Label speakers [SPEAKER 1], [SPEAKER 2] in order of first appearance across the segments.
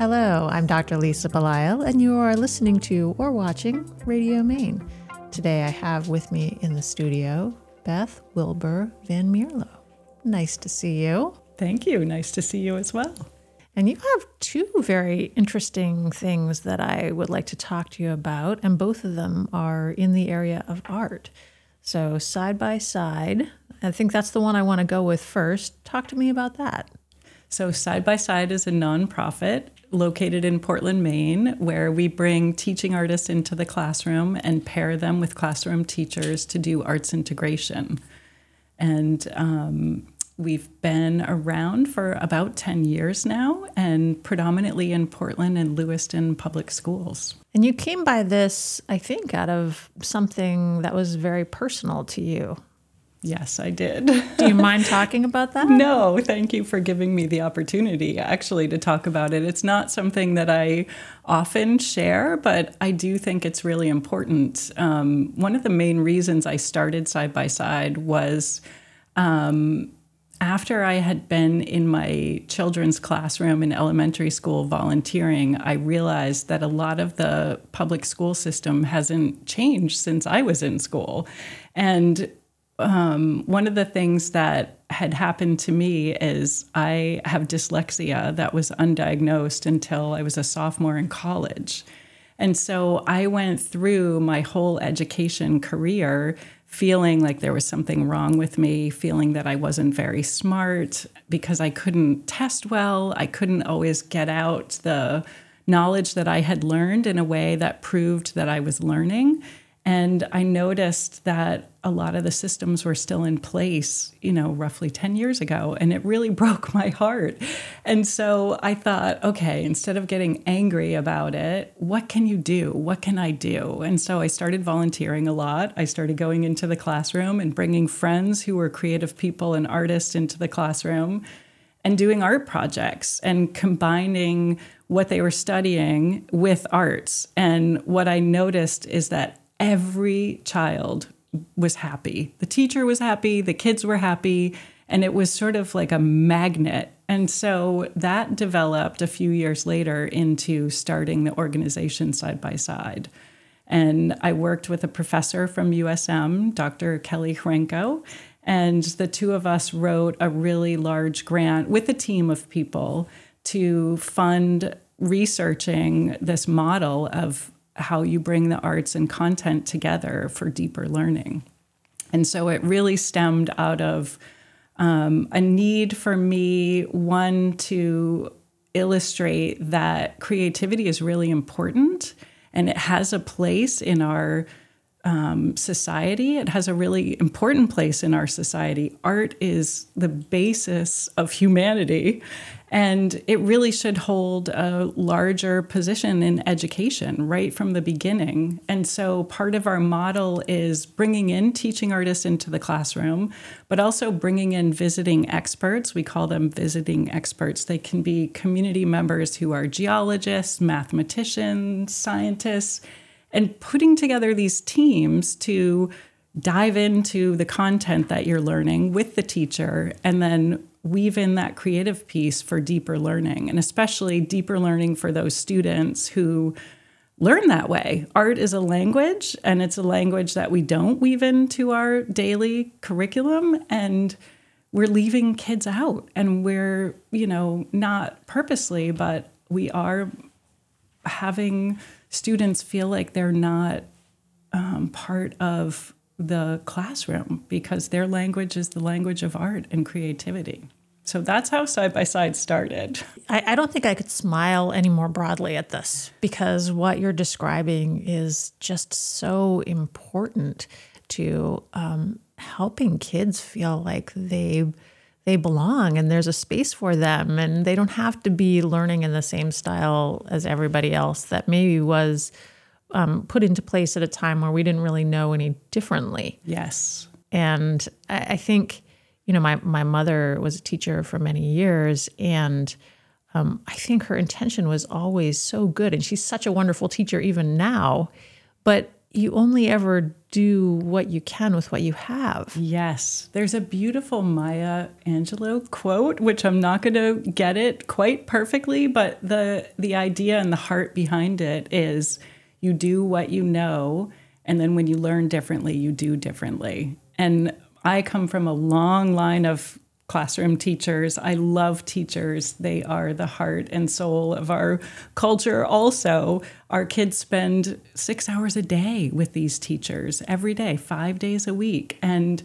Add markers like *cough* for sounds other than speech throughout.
[SPEAKER 1] Hello, I'm Dr. Lisa Belisle, and you are listening to or watching Radio Maine. Today I have with me in the studio Beth Wilbur Van Mierlo. Nice to see you.
[SPEAKER 2] Thank you. Nice to see you as well.
[SPEAKER 1] And you have two very interesting things that I would like to talk to you about, and both of them are in the area of art. So, side by side, I think that's the one I want to go with first. Talk to me about that.
[SPEAKER 2] So, Side by Side is a nonprofit located in Portland, Maine, where we bring teaching artists into the classroom and pair them with classroom teachers to do arts integration. And um, we've been around for about 10 years now and predominantly in Portland and Lewiston public schools.
[SPEAKER 1] And you came by this, I think, out of something that was very personal to you.
[SPEAKER 2] Yes, I did.
[SPEAKER 1] Do you mind *laughs* talking about that?
[SPEAKER 2] no, thank you for giving me the opportunity actually to talk about it. It's not something that I often share, but I do think it's really important. Um, one of the main reasons I started Side by Side was um, after I had been in my children's classroom in elementary school volunteering, I realized that a lot of the public school system hasn't changed since I was in school. And um, one of the things that had happened to me is I have dyslexia that was undiagnosed until I was a sophomore in college. And so I went through my whole education career feeling like there was something wrong with me, feeling that I wasn't very smart because I couldn't test well. I couldn't always get out the knowledge that I had learned in a way that proved that I was learning. And I noticed that a lot of the systems were still in place, you know, roughly 10 years ago. And it really *laughs* broke my heart. And so I thought, okay, instead of getting angry about it, what can you do? What can I do? And so I started volunteering a lot. I started going into the classroom and bringing friends who were creative people and artists into the classroom and doing art projects and combining what they were studying with arts. And what I noticed is that every child was happy. The teacher was happy, the kids were happy, and it was sort of like a magnet. And so that developed a few years later into starting the organization side by side. And I worked with a professor from USM, Dr. Kelly Hrenko, and the two of us wrote a really large grant with a team of people to fund researching this model of how you bring the arts and content together for deeper learning. And so it really stemmed out of um, a need for me, one, to illustrate that creativity is really important and it has a place in our um, society. It has a really important place in our society. Art is the basis of humanity. And it really should hold a larger position in education right from the beginning. And so part of our model is bringing in teaching artists into the classroom, but also bringing in visiting experts. We call them visiting experts. They can be community members who are geologists, mathematicians, scientists, and putting together these teams to dive into the content that you're learning with the teacher and then weave in that creative piece for deeper learning and especially deeper learning for those students who learn that way. Art is a language and it's a language that we don't weave into our daily curriculum and we're leaving kids out and we're, you know, not purposely, but we are having students feel like they're not um, part of the classroom because their language is the language of art and creativity. So that's how Side by Side started.
[SPEAKER 1] I, I, don't think I could smile any more broadly at this because what you're describing is just so important to um, helping kids feel like they they belong and there's a space for them and they don't have to be learning in the same style as everybody else that maybe was um, put into place at a time where we didn't really know any differently.
[SPEAKER 2] Yes.
[SPEAKER 1] And I, I think, you know, my, my mother was a teacher for many years and um, I think her intention was always so good. And she's such a wonderful teacher even now. But you only ever do what you can with what you have.
[SPEAKER 2] Yes. There's a beautiful Maya Angelou quote, which I'm not going to get it quite perfectly, but the the idea and the heart behind it is you do what you know and then when you learn differently, you do differently. And I come from a long line of classroom teachers. I love teachers. They are the heart and soul of our culture. Also, our kids spend six hours a day with these teachers every day, five days a week. And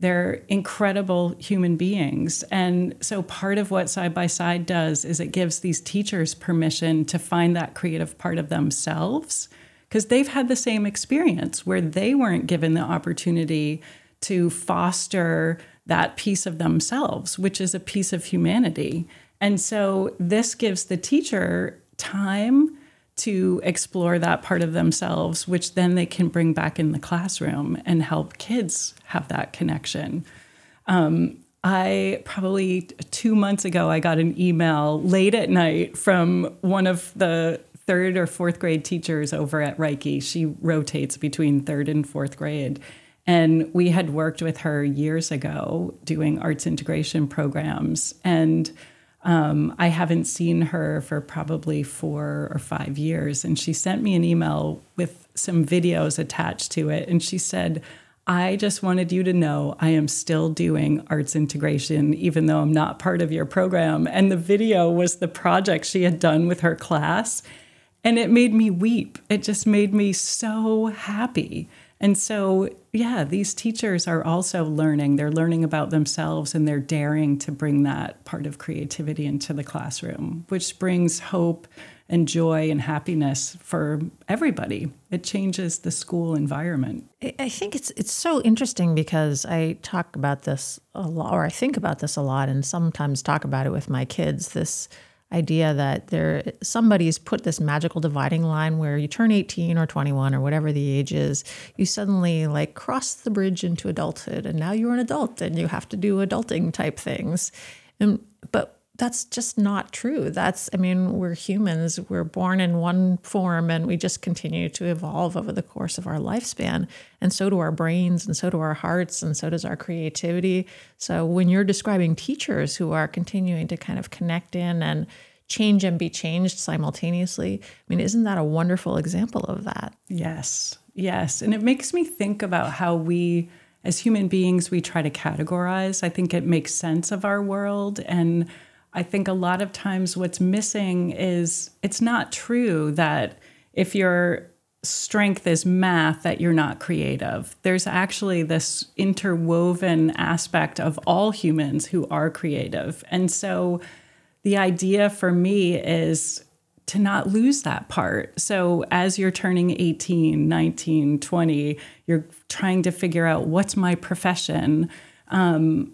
[SPEAKER 2] they're incredible human beings. And so, part of what Side by Side does is it gives these teachers permission to find that creative part of themselves because they've had the same experience where they weren't given the opportunity to foster that piece of themselves, which is a piece of humanity. And so this gives the teacher time to explore that part of themselves, which then they can bring back in the classroom and help kids have that connection. Um, I probably two months ago, I got an email late at night from one of the third or fourth grade teachers over at Reiche. She rotates between third and fourth grade. And we had worked with her years ago doing arts integration programs. And um, I haven't seen her for probably four or five years. And she sent me an email with some videos attached to it. And she said, I just wanted you to know I am still doing arts integration, even though I'm not part of your program. And the video was the project she had done with her class. And it made me weep. It just made me so happy and so, yeah, these teachers are also learning. They're learning about themselves and they're daring to bring that part of creativity into the classroom, which brings hope and joy and happiness for everybody. It changes the school environment.
[SPEAKER 1] I think it's it's so interesting because I talk about this a lot or I think about this a lot and sometimes talk about it with my kids. This idea that there somebody's put this magical dividing line where you turn 18 or 21 or whatever the age is you suddenly like cross the bridge into adulthood and now you're an adult and you have to do adulting type things. And but that's just not true. That's i mean we're humans we're born in one form and we just continue to evolve over the course of our lifespan. And so do our brains and so do our hearts and so does our creativity. So when you're describing teachers who are continuing to kind of connect in and change and be changed simultaneously i mean isn't that a wonderful example of that?
[SPEAKER 2] Yes. Yes. And it makes me think about how we as human beings we try to categorize. I think it makes sense of our world and I think a lot of times what's missing is it's not true that if your strength is math that you're not creative. There's actually this interwoven aspect of all humans who are creative. And so the idea for me is to not lose that part. So as you're turning 18, 19, 20, you're trying to figure out what's my profession. Um,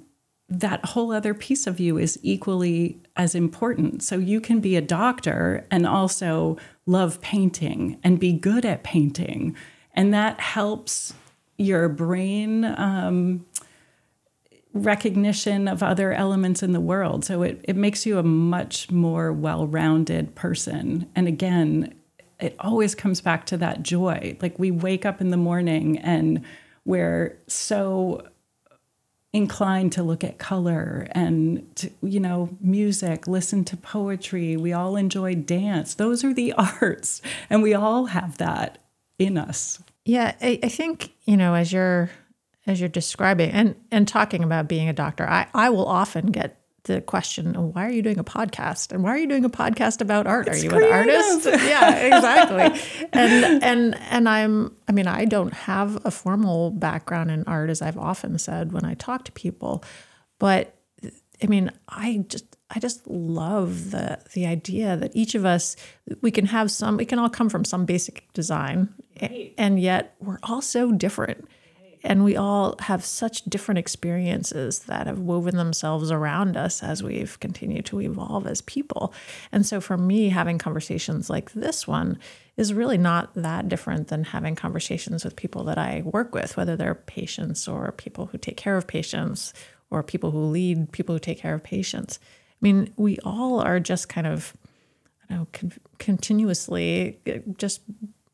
[SPEAKER 2] that whole other piece of you is equally as important. So you can be a doctor and also love painting and be good at painting. And that helps your brain um, recognition of other elements in the world. So it, it makes you a much more well rounded person. And again, it always comes back to that joy. Like we wake up in the morning and we're so inclined to look at color and to, you know music listen to poetry. We all enjoy dance. Those are the *laughs* arts and we all have that in us.
[SPEAKER 1] Yeah I, I think you know as you're as you're describing and and talking about being a doctor i i will often get the question oh, why are you doing a podcast? And why are you doing a podcast about art?
[SPEAKER 2] It's
[SPEAKER 1] are you
[SPEAKER 2] creative.
[SPEAKER 1] an artist? Yeah exactly. *laughs* And and and i'm i mean i don't have a formal background in art as i've often said when i talk to people. But i mean i just I just love the the idea that each of us we can have some we can all come from some basic design. Right. and yet we're all so different and we all have such different experiences that have woven themselves around us as we've continued to evolve as people. And so for me, having conversations like this one is really not that different than having conversations with people that I work with, whether they're patients or people who take care of patients or people who lead people who take care of patients. I mean, we all are just kind of, I don't know, con- continuously eh, just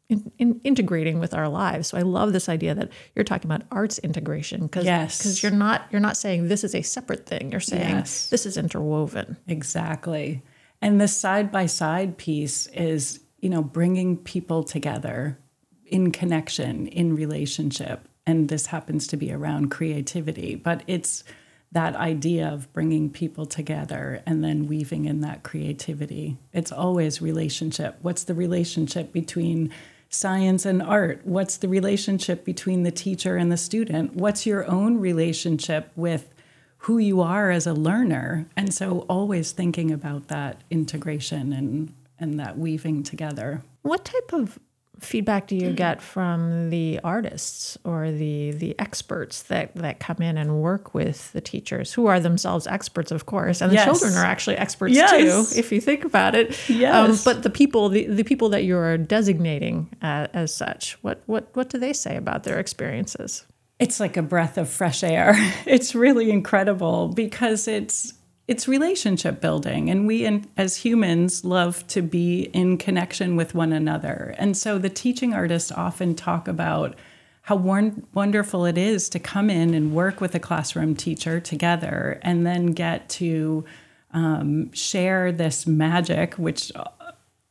[SPEAKER 1] in, in integrating with our lives. So I love this idea that you're talking about arts integration because
[SPEAKER 2] Yes.
[SPEAKER 1] because you're not you're not saying this is a separate thing. You're saying
[SPEAKER 2] Yes.
[SPEAKER 1] this is interwoven.
[SPEAKER 2] Exactly. And the side by side piece is, you know, bringing people together in connection, in relationship. And this happens to be around creativity, but it's that idea of bringing people together and then weaving in that creativity. It's always relationship. What's the relationship between science and art? What's the relationship between the teacher and the student? What's your own relationship with who you are as a learner. And so always thinking about that integration and and that weaving together.
[SPEAKER 1] What type of feedback do you get from the artists or the the experts that that come in and work with the teachers who are themselves experts of course and the
[SPEAKER 2] Yes.
[SPEAKER 1] children are actually experts
[SPEAKER 2] Yes.
[SPEAKER 1] too if you think about it
[SPEAKER 2] Yes.
[SPEAKER 1] but the people the, the people that you're designating uh, as such what what what do they say about their experiences
[SPEAKER 2] It's like a breath of fresh air. *laughs* It's really incredible because it's it's relationship building and we in, as humans love to be in connection with one another. And so the teaching artists often talk about how won- wonderful it is to come in and work with a classroom teacher together and then get to um, share this magic, which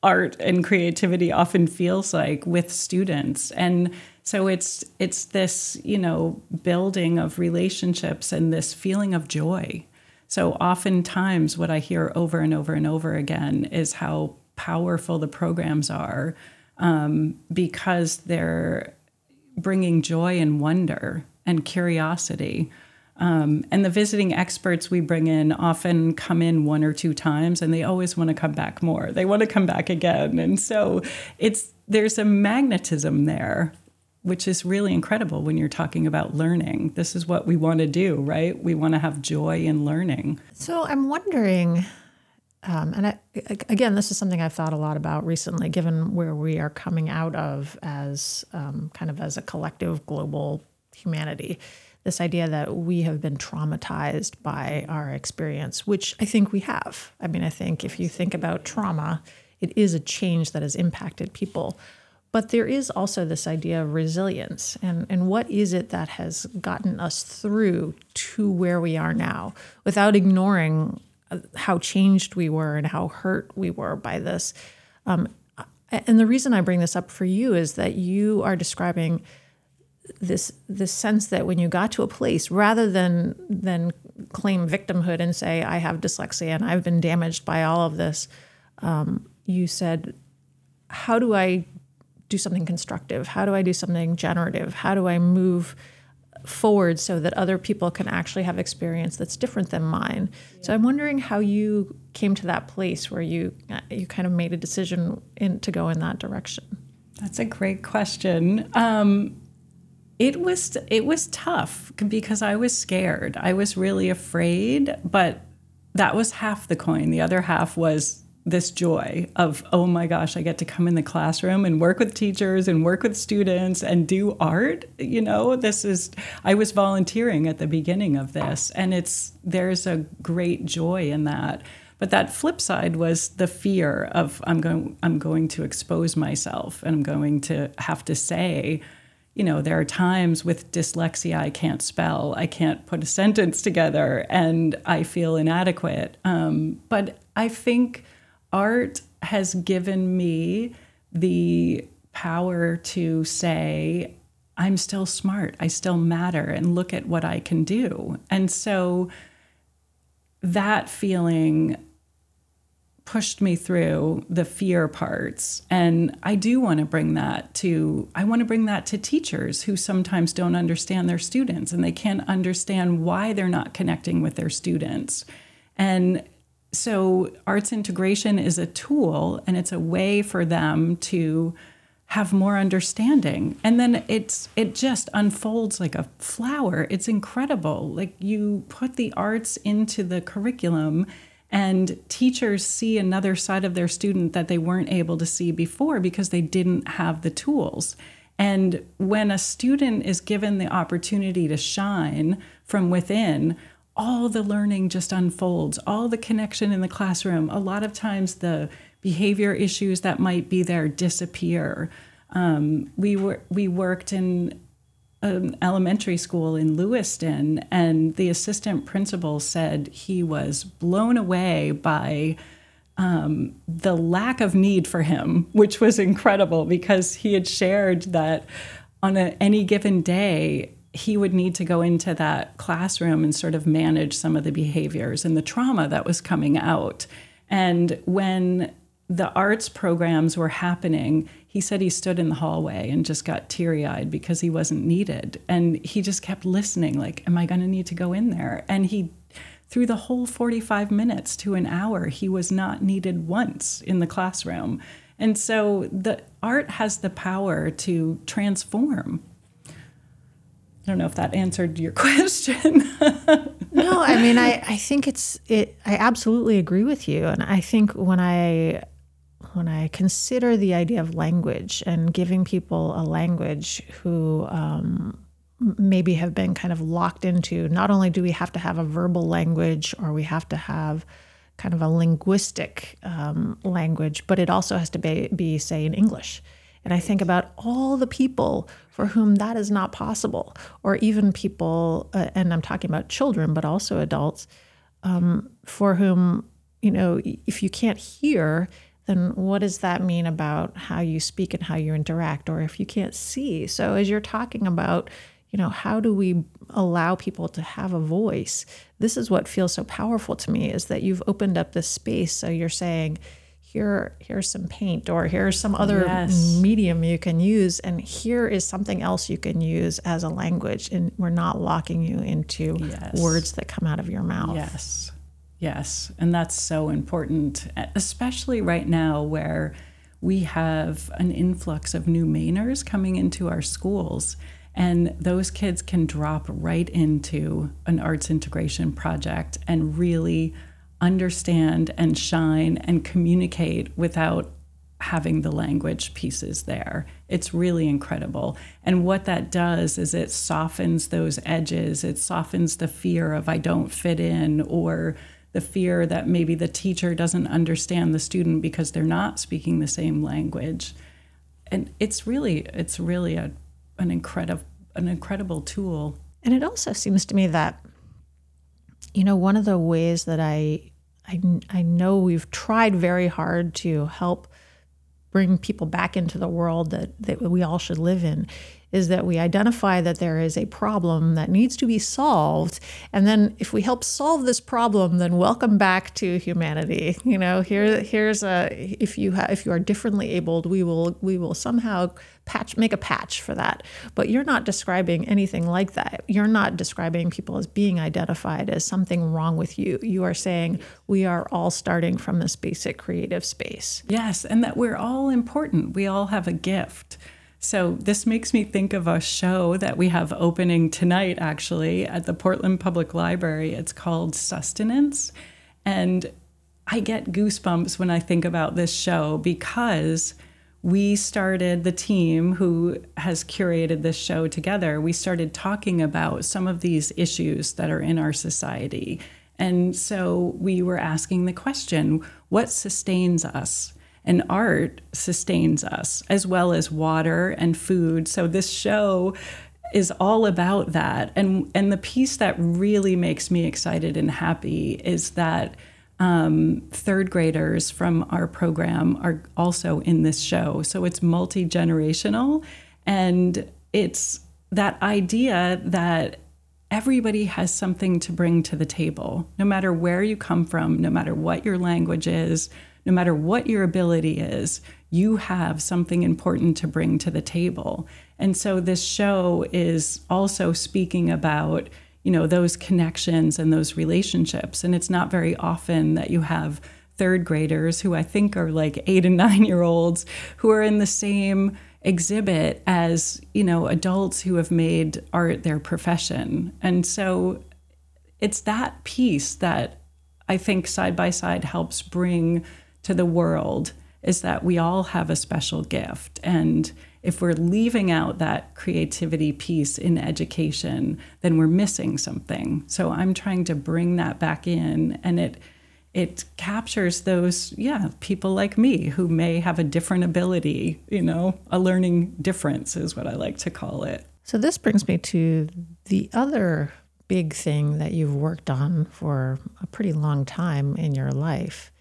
[SPEAKER 2] art and creativity often feels like with students and so it's it's this you know building of relationships and this feeling of joy so oftentimes what i hear over and over and over again is how powerful the programs are um, because they're bringing joy and wonder and curiosity um, and the visiting experts we bring in often come in one or two times and they always want to come back more. They want to come back again. And so it's there's a magnetism there, which is really incredible when you're talking about learning. This is what we want to do, right? We want to have joy in learning.
[SPEAKER 1] So I'm wondering, um, and I, again, this is something I've thought a lot about recently, given where we are coming out of as um, kind of as a collective global humanity. This idea that we have been traumatized by our experience, which I think we have. I mean, I think if you think about trauma, it is a change that has impacted people. But there is also this idea of resilience. And, and what is it that has gotten us through to where we are now without ignoring uh, how changed we were and how hurt we were by this? Um, and the reason I bring this up for you is that you are describing this this sense that when you got to a place rather than than claim victimhood and say I have dyslexia and I've been damaged by all of this, um, you said, how do I do something constructive? How do I do something generative? How do I move forward so that other people can actually have experience that's different than mine? So I'm wondering how you came to that place where you you kind of made a decision in, to go in that direction.
[SPEAKER 2] That's a great question. Um, it was it was tough because I was scared. I was really afraid, but that was half the coin. The other half was this joy of oh my gosh, I get to come in the classroom and work with teachers and work with students and do art. You know, this is I was volunteering at the beginning of this and it's there's a great joy in that. But that flip side was the fear of I'm going I'm going to expose myself and I'm going to have to say you know, there are times with dyslexia I can't spell, I can't put a sentence together, and I feel inadequate. Um, but I think art has given me the power to say, I'm still smart, I still matter, and look at what I can do. And so that feeling pushed me through the fear parts. And i do want to bring that to i want to bring that to teachers who sometimes don't understand their students and they can't understand why they're not connecting with their students. And so arts integration is a tool and it's a way for them to have more understanding. And then it's it just unfolds like a flower. It's incredible. Like you put the arts into the curriculum and teachers see another side of their student that they weren't able to see before because they didn't have the tools. And when a student is given the opportunity to shine from within, all the learning just unfolds, all the connection in the classroom. A lot of times, the behavior issues that might be there disappear. Um, we were we worked in an elementary school in Lewiston, and the assistant principal said he was blown away by um, the lack of need for him, which was incredible because he had shared that on a, any given day, he would need to go into that classroom and sort of manage some of the behaviors and the trauma that was coming out. And when the arts programs were happening, he said he stood in the hallway and just got teary eyed because he wasn't needed. And he just kept listening, like, Am I going to need to go in there? And he, through the whole 45 minutes to an hour, he was not needed once in the classroom. And so the art has the power to transform. I don't know if that answered your *laughs* question.
[SPEAKER 1] no, I mean, I, I think it's it. I absolutely agree with you, and I think when I when I consider the idea of language and giving people a language who um, maybe have been kind of locked into not only do we have to have a verbal language or we have to have kind of a linguistic um, language, but it also has to be, be, say, in English. And I think about all the people for whom that is not possible, or even people, uh, and I'm talking about children, but also adults, um, for whom, you know, if you can't hear, then what does that mean about how you speak and how you interact? Or if you can't see? So as you're talking about you know how do we allow people to have a voice? This is what feels so powerful to me is that you've opened up this space. So you're saying here here's some paint or here's some other yes. medium you can use and here is something else you can use as a language and we're not locking you into yes. words that come out of your mouth
[SPEAKER 2] yes Yes, and that's so important, especially right now where we have an influx of new Mainers coming into our schools. And those kids can drop right into an arts integration project and really understand and shine and communicate without having the language pieces there. It's really incredible. And what that does is it softens those edges, it softens the fear of I don't fit in or the fear that maybe the teacher doesn't understand the student because they're not speaking the same language. And it's really it's really a an incredible an incredible tool.
[SPEAKER 1] And it also seems to me that you know one of the ways that I I, I know we've tried very hard to help bring people back into the world that, that we all should live in is that we identify that there is a problem that needs to be solved. And then if we help solve this problem then welcome back to humanity. You know here here's a if you have if you are differently abled we will we will somehow patch make a patch for that. But you're not describing anything like that. You're not describing people as being identified as something wrong with you. You are saying we are all starting from this basic creative space.
[SPEAKER 2] Yes and that we're all important. We all have a gift so this makes me think of a show that we have opening tonight, actually, at the Portland Public Library. It's called Sustenance. And I get goosebumps when I think about this show because we started the team who has curated this show together. We started talking about some of these issues that are in our society. And so we were asking the question what sustains us? And art sustains us as well as water and food. So this show is all about that. And and the piece that really makes me excited and happy is that um, third graders from our program are also in this show. So it's multi generational, and it's that idea that everybody has something to bring to the table, no matter where you come from, no matter what your language is, no matter what your ability is, you have something important to bring to the table. And so this show is also speaking about, you know, those connections and those relationships. And it's not very often that you have third graders who I think are like eight and nine year olds who are in the same exhibit as, you know, adults who have made art their profession. And so it's that piece that I think side by side helps bring to the world is that we all have a special gift. And if we're leaving out that creativity piece in education, then we're missing something. So I'm trying to bring that back in and it it captures those, yeah, people like me who may have a different ability, you know, a learning difference is what I like to call it.
[SPEAKER 1] So this brings me to the other big thing that you've worked on for a pretty long time in your life.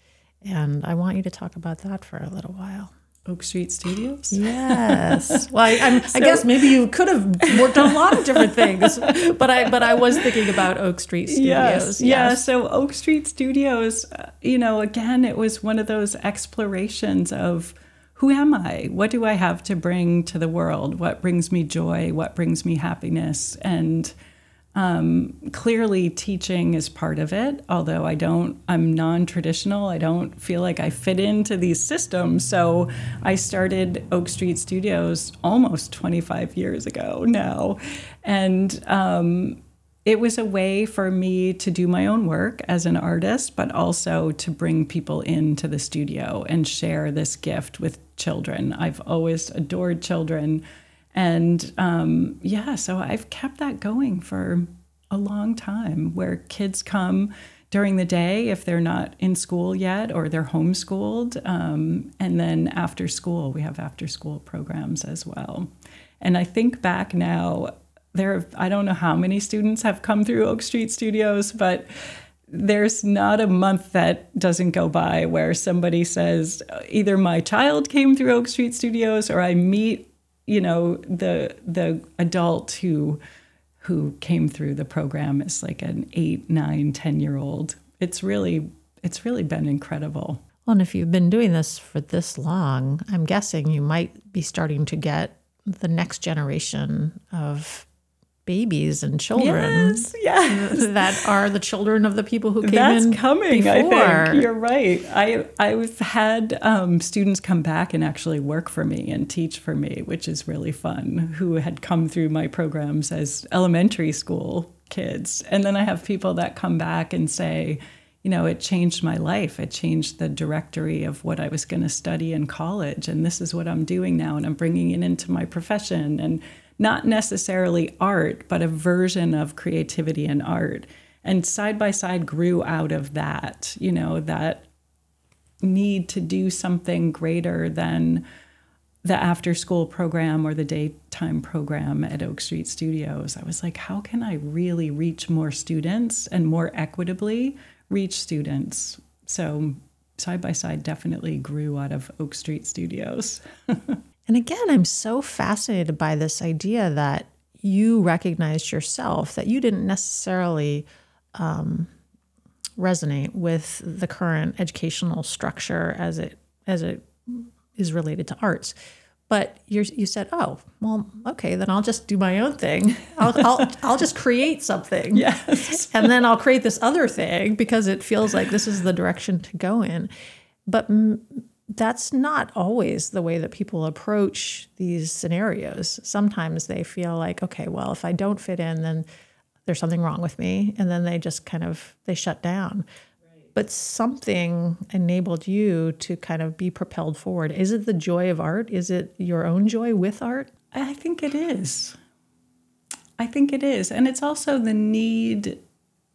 [SPEAKER 1] And I want you to talk about that for a little while.
[SPEAKER 2] Oak Street Studios?
[SPEAKER 1] Yes. *laughs* Well, I, so, I, guess maybe you could have worked on a lot of different things, *laughs* but I but I was thinking about Oak Street Studios.
[SPEAKER 2] Yes. yes. Yeah. So Oak Street Studios, uh, you know, again, it was one of those explorations of who am I? What do I have to bring to the world? What brings me joy? What brings me happiness? And um, clearly, teaching is part of it, although I don't, I'm non traditional. I don't feel like I fit into these systems. So I started Oak Street Studios almost 25 years ago now. And um, it was a way for me to do my own work as an artist, but also to bring people into the studio and share this gift with children. I've always adored children and um, yeah, so I've kept that going for a long time where kids come during the day if they're not in school yet or they're homeschooled. Um, and then after school, we have after school programs as well. And I think back now, there I don't know how many students have come through Oak Street Studios, but there's not a month that doesn't go by where somebody says either my child came through Oak Street Studios or I meet you know the the adult who who came through the program is like an eight nine ten year old. It's really it's really been incredible.
[SPEAKER 1] Well and if you've been doing this for this long i'm guessing you might be starting to get the next generation of babies and children
[SPEAKER 2] yes, yes. *laughs*
[SPEAKER 1] that are the children of the people who came
[SPEAKER 2] That's
[SPEAKER 1] in
[SPEAKER 2] coming,
[SPEAKER 1] before.
[SPEAKER 2] I think. You're right. I, I've had um, students come back and actually work for me and teach for me, which is really fun, who had come through my programs as elementary school kids. And then I have people that come back and say, you know, it changed my life. It changed the directory of what I was going to study in college. And this is what I'm doing now. And I'm bringing it into my profession. And not necessarily art, but a version of creativity and art. And side by side grew out of that, you know, that need to do something greater than the after school program or the daytime program at Oak Street Studios. I was like, how can I really reach more students and more equitably reach students? So side by side definitely grew out of Oak Street Studios. *laughs*
[SPEAKER 1] And again, I'm so fascinated by this idea that you recognized yourself that you didn't necessarily um, resonate with the current educational structure as it as it is related to arts. But you you said, oh, well, okay, then I'll just do my own thing. *laughs* I'll, I'll, I'll just create something. *laughs*
[SPEAKER 2] Yes.
[SPEAKER 1] and then I'll create this other thing because it feels like this is the direction to go in. But that's not always the way that people approach these scenarios. Sometimes they feel like, okay, well, if I don't fit in, then there's something wrong with me, and then they just kind of they shut down. Right. But something enabled you to kind of be propelled forward. Is it the joy of art? Is it your own joy with art?
[SPEAKER 2] I think it is. I think it is. And it's also the need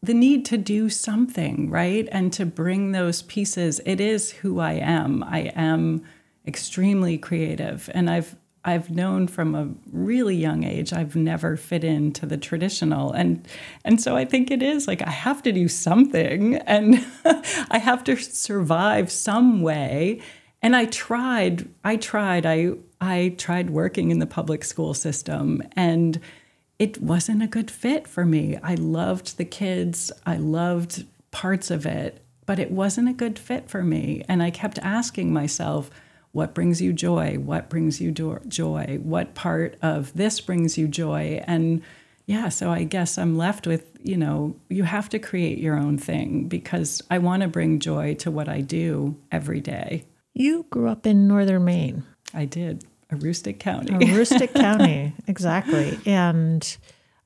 [SPEAKER 2] the need to do something, right? And to bring those pieces. It is who I am. I am extremely creative. And I've I've known from a really young age I've never fit into the traditional and and so I think it is like I have to do something and *laughs* I have to survive some way and I tried I tried I I tried working in the public school system and it wasn't a good fit for me. I loved the kids, I loved parts of it, but it wasn't a good fit for me. And I kept asking myself, what brings you joy? What brings you do- joy? What part of this brings you joy? And yeah, so I guess I'm left with, you know, you have to create your own thing because I want to bring joy to what I do every day.
[SPEAKER 1] You grew up in northern Maine.
[SPEAKER 2] I did. Aroostook County.
[SPEAKER 1] Aroostook County, *laughs* exactly. And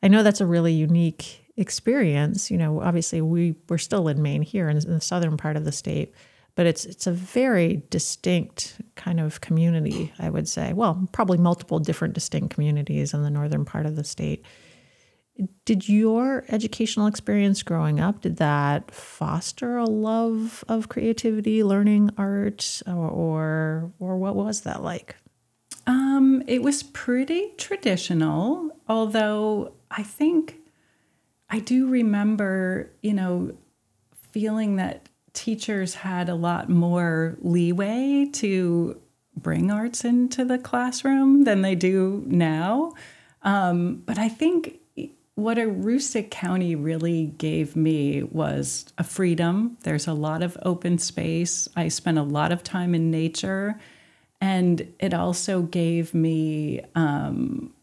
[SPEAKER 1] I know that's a really unique experience. You know, obviously we we're still in Maine here in, in the southern part of the state, but it's it's a very distinct kind of community, I would say. Well, probably multiple different distinct communities in the northern part of the state. Did your educational experience growing up did that foster a love of creativity, learning art, or or, or what was that like?
[SPEAKER 2] Um, it was pretty traditional, although I think I do remember, you know, feeling that teachers had a lot more leeway to bring arts into the classroom than they do now. Um, but I think what Aroostook County really gave me was a freedom. There's a lot of open space. I spent a lot of time in nature. And it also gave me, um,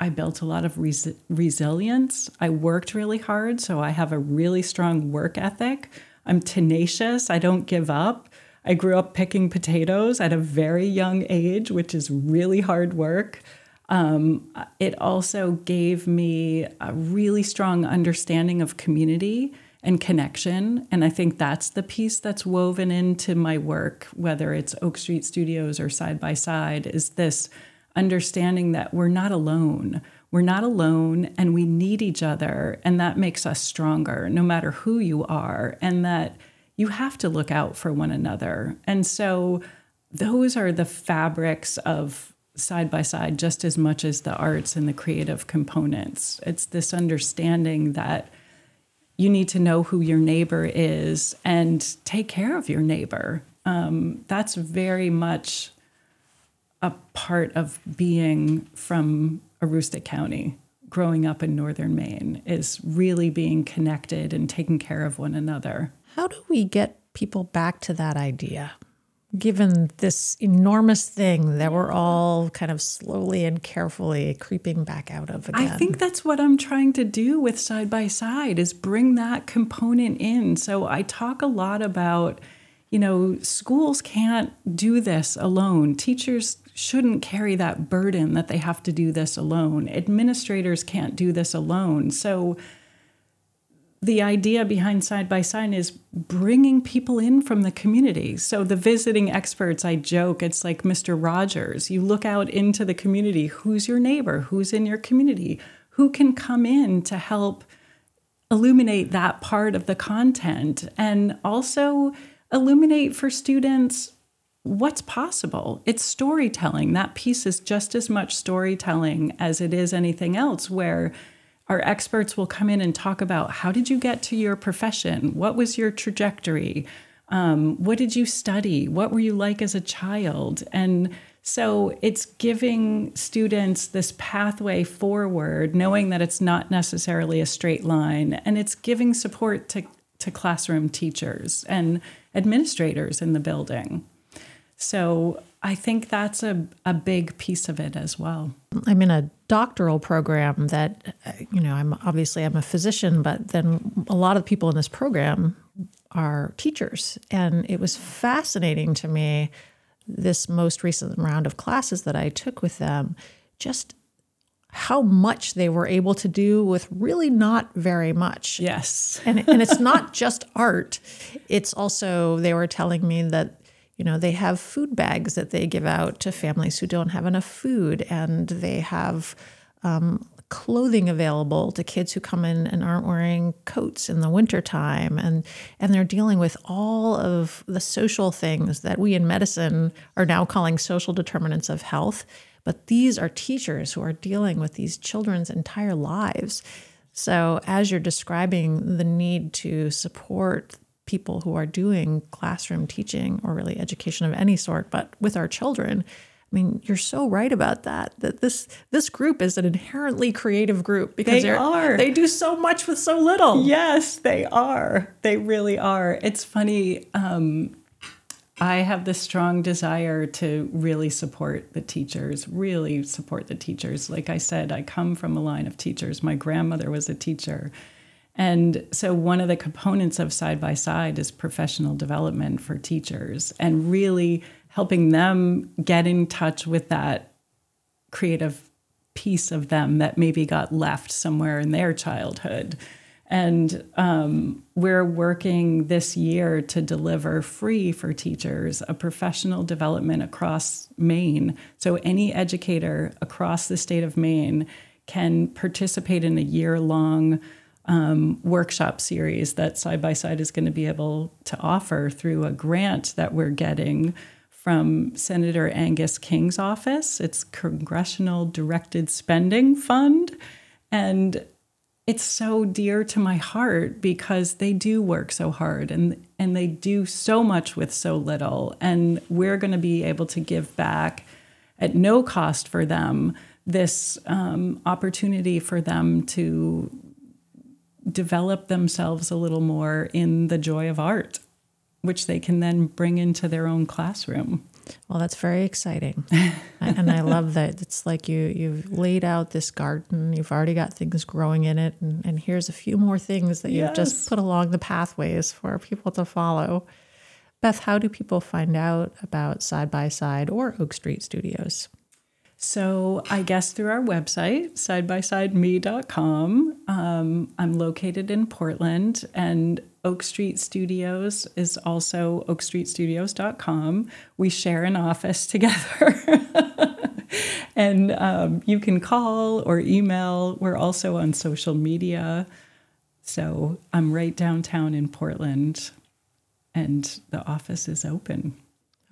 [SPEAKER 2] I built a lot of res- resilience. I worked really hard, so I have a really strong work ethic. I'm tenacious, I don't give up. I grew up picking potatoes at a very young age, which is really hard work. Um, it also gave me a really strong understanding of community and connection. And I think that's the piece that's woven into my work, whether it's Oak Street Studios or Side by Side, is this understanding that we're not alone. We're not alone and we need each other. And that makes us stronger, no matter who you are. And that you have to look out for one another. And so those are the fabrics of side by side just as much as the arts and the creative components. It's this understanding that you need to know who your neighbor is and take care of your neighbor. Um, that's very much a part of being from Aroostook County. Growing up in northern Maine is really being connected and taking care of one another.
[SPEAKER 1] How do we get people back to that idea? Given this enormous thing that we're all kind of slowly and carefully creeping back out of again.
[SPEAKER 2] I think that's what I'm trying to do with side by side is bring that component in. So I talk a lot about you know, schools can't do this alone. Teachers shouldn't carry that burden that they have to do this alone. Administrators can't do this alone. So the idea behind side by side is bringing people in from the community. So the visiting experts, I joke, it's like Mr. Rogers. You look out into the community. Who's your neighbor? Who's in your community? Who can come in to help illuminate that part of the content and also illuminate for students what's possible. It's storytelling. That piece is just as much storytelling as it is anything else where our experts will come in and talk about how did you get to your profession? What was your trajectory? Um, what did you study? What were you like as a child? And so it's giving students this pathway forward, knowing that it's not necessarily a straight line, and it's giving support to, to classroom teachers and administrators in the building. So I think that's a, a big piece of it as well.
[SPEAKER 1] I'm in a doctoral program that, you know, I'm obviously I'm a physician, but then a lot of people in this program are teachers. And it was fascinating to me this most recent round of classes that I took with them, just how much they were able to do with really not very much.
[SPEAKER 2] Yes.
[SPEAKER 1] and, and it's not just art, it's also, they were telling me that you know, they have food bags that they give out to families who don't have enough food, and they have um, clothing available to kids who come in and aren't wearing coats in the wintertime. And, and they're dealing with all of the social things that we in medicine are now calling social determinants of health. But these are teachers who are dealing with these children's entire lives. So, as you're describing the need to support people who are doing classroom teaching or really education of any sort, but with our children. I mean, you're so right about that. That this this group is an inherently creative group because
[SPEAKER 2] they are.
[SPEAKER 1] They do so much with so little.
[SPEAKER 2] Yes, they are. They really are. It's funny. Um, I have this strong desire to really support the teachers, really support the teachers. Like I said, I come from a line of teachers. My grandmother was a teacher. And so, one of the components of side by side is professional development for teachers and really helping them get in touch with that creative piece of them that maybe got left somewhere in their childhood. And um, we're working this year to deliver free for teachers a professional development across Maine. So, any educator across the state of Maine can participate in a year long um, workshop series that Side by Side is going to be able to offer through a grant that we're getting from Senator Angus King's office. It's Congressional Directed Spending Fund. And it's so dear to my heart because they do work so hard and, and they do so much with so little. And we're going to be able to give back at no cost for them this um, opportunity for them to develop themselves a little more in the joy of art, which they can then bring into their own classroom.
[SPEAKER 1] Well, that's very exciting, and I love that it's like you you've laid out this garden. You've already got things growing in it, and, and here's a few more things that you've just put along the pathways for people to follow. Beth, how do people find out about Side by Side or Oak Street Studios?
[SPEAKER 2] So I guess through our website, sidebysideme.com. Um, I'm located in Portland, and Oak Street Studios is also oakstreetstudios.com. We share an office *laughs* together. and um, you can call or email. We're also on social media. So I'm right downtown in Portland, and the office is open.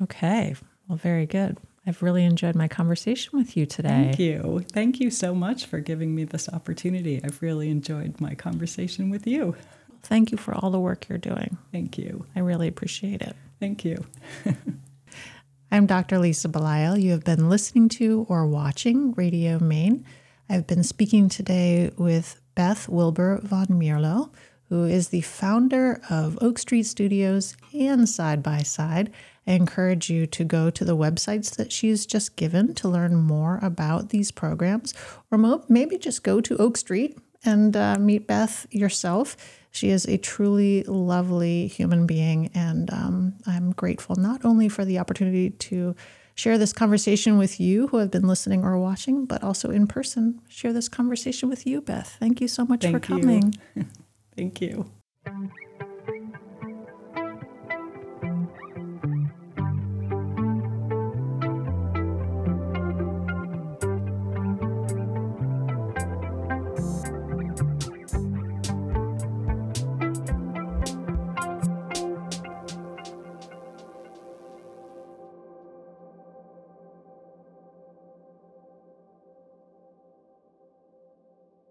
[SPEAKER 1] Okay. Well, very good. I've really enjoyed my conversation with you today.
[SPEAKER 2] Thank you. Thank you so much for giving me this opportunity. I've really enjoyed my conversation with you.
[SPEAKER 1] Thank you for all the work you're doing.
[SPEAKER 2] Thank you.
[SPEAKER 1] I really appreciate it.
[SPEAKER 2] Thank you. *laughs*
[SPEAKER 1] I'm Dr. Lisa Belisle. You have been listening to or watching Radio Maine. I've been speaking today with Beth Wilbur Van Mierlo, who is the founder of Oak Street Studios and Side by Side. I encourage you to go to the websites that she's just given to learn more about these programs, or maybe just go to Oak Street and uh, meet Beth yourself. She is a truly lovely human being, and um, I'm grateful not only for the opportunity to share this conversation with you who have been listening or watching, but also in person, share this conversation with you, Beth. Thank you so much
[SPEAKER 2] Thank
[SPEAKER 1] for coming.
[SPEAKER 2] Thank you. *laughs*